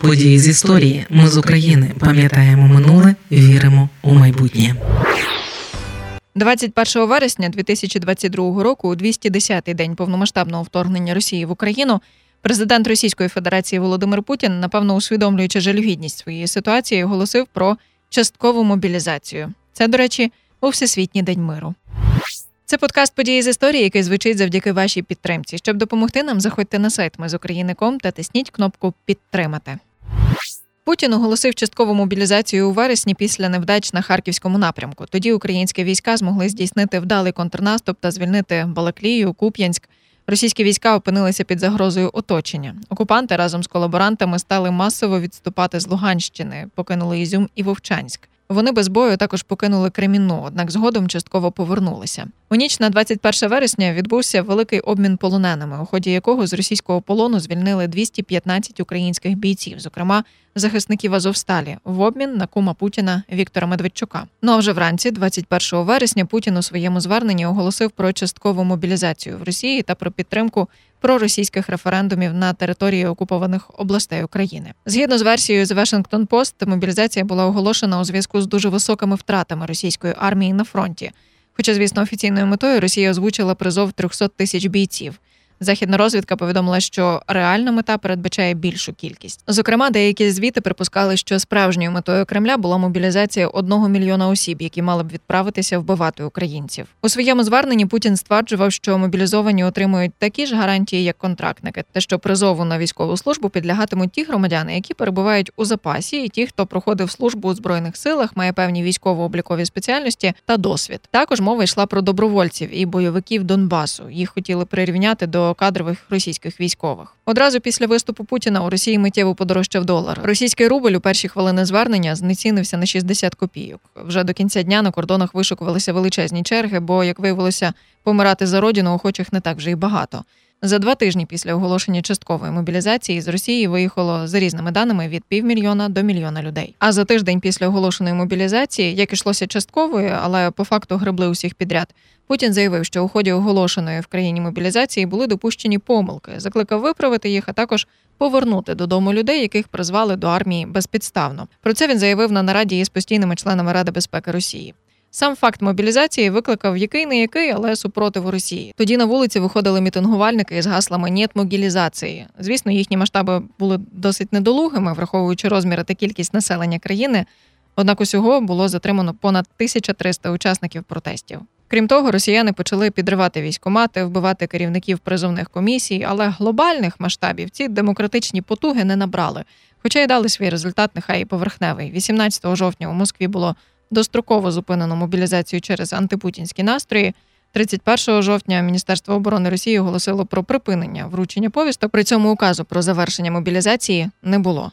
Події з історії. Ми з України пам'ятаємо минуле, віримо у майбутнє. 21 вересня 2022 року, у 210-й день повномасштабного вторгнення Росії в Україну, президент Російської Федерації Володимир Путін, напевно, усвідомлюючи жалюгідність своєї ситуації, оголосив про часткову мобілізацію. Це, до речі, у Всесвітній день миру. Це подкаст події з історії, який звучить завдяки вашій підтримці. Щоб допомогти нам, заходьте на сайт Ми з України.ком та тисніть кнопку Підтримати. Путін оголосив часткову мобілізацію у вересні після невдач на харківському напрямку. Тоді українські війська змогли здійснити вдалий контрнаступ та звільнити Балаклію, Куп'янськ. Російські війська опинилися під загрозою оточення. Окупанти разом з колаборантами стали масово відступати з Луганщини, покинули Ізюм і Вовчанськ. Вони без бою також покинули Кремінну, однак згодом частково повернулися. У ніч на 21 вересня відбувся великий обмін полоненими, у ході якого з російського полону звільнили 215 українських бійців, зокрема захисників Азовсталі, в обмін на кума Путіна Віктора Медведчука. Ну а вже вранці, 21 вересня, Путін у своєму зверненні оголосив про часткову мобілізацію в Росії та про підтримку проросійських референдумів на території окупованих областей України. Згідно з версією The Washington Post, мобілізація була оголошена у зв'язку з дуже високими втратами російської армії на фронті. Хоча, звісно, офіційною метою Росія озвучила призов 300 тисяч бійців. Західна розвідка повідомила, що реальна мета передбачає більшу кількість. Зокрема, деякі звіти припускали, що справжньою метою Кремля була мобілізація одного мільйона осіб, які мали б відправитися вбивати українців. У своєму зверненні Путін стверджував, що мобілізовані отримують такі ж гарантії, як контрактники, та що призову на військову службу підлягатимуть ті громадяни, які перебувають у запасі, і ті, хто проходив службу у збройних силах, має певні військово-облікові спеціальності та досвід. Також мова йшла про добровольців і бойовиків Донбасу. Їх хотіли прирівняти до кадрових російських військових. Одразу після виступу Путіна у Росії миттєво подорожчав долар. Російський рубль у перші хвилини звернення знецінився на 60 копійок. Вже до кінця дня на кордонах вишукувалися величезні черги, бо, як виявилося, помирати за родину охочих не так вже й багато. За два тижні після оголошення часткової мобілізації з Росії виїхало за різними даними від півмільйона до мільйона людей. А за тиждень після оголошеної мобілізації, як ішлося частковою, але по факту гребли усіх підряд. Путін заявив, що у ході оголошеної в країні мобілізації були допущені помилки, закликав виправити їх, а також повернути додому людей, яких призвали до армії безпідставно. Про це він заявив на нараді із постійними членами Ради безпеки Росії. Сам факт мобілізації викликав який не який, але супротив у Росії. Тоді на вулиці виходили мітингувальники з гаслами «Нєт мобілізації. Звісно, їхні масштаби були досить недолугими, враховуючи розміри та кількість населення країни. Однак усього було затримано понад 1300 учасників протестів. Крім того, росіяни почали підривати військомати, вбивати керівників призовних комісій, але глобальних масштабів ці демократичні потуги не набрали. Хоча й дали свій результат, нехай і поверхневий. 18 жовтня у Москві було достроково зупинено мобілізацію через антипутінські настрої. 31 жовтня Міністерство оборони Росії оголосило про припинення вручення повісток. При цьому указу про завершення мобілізації не було.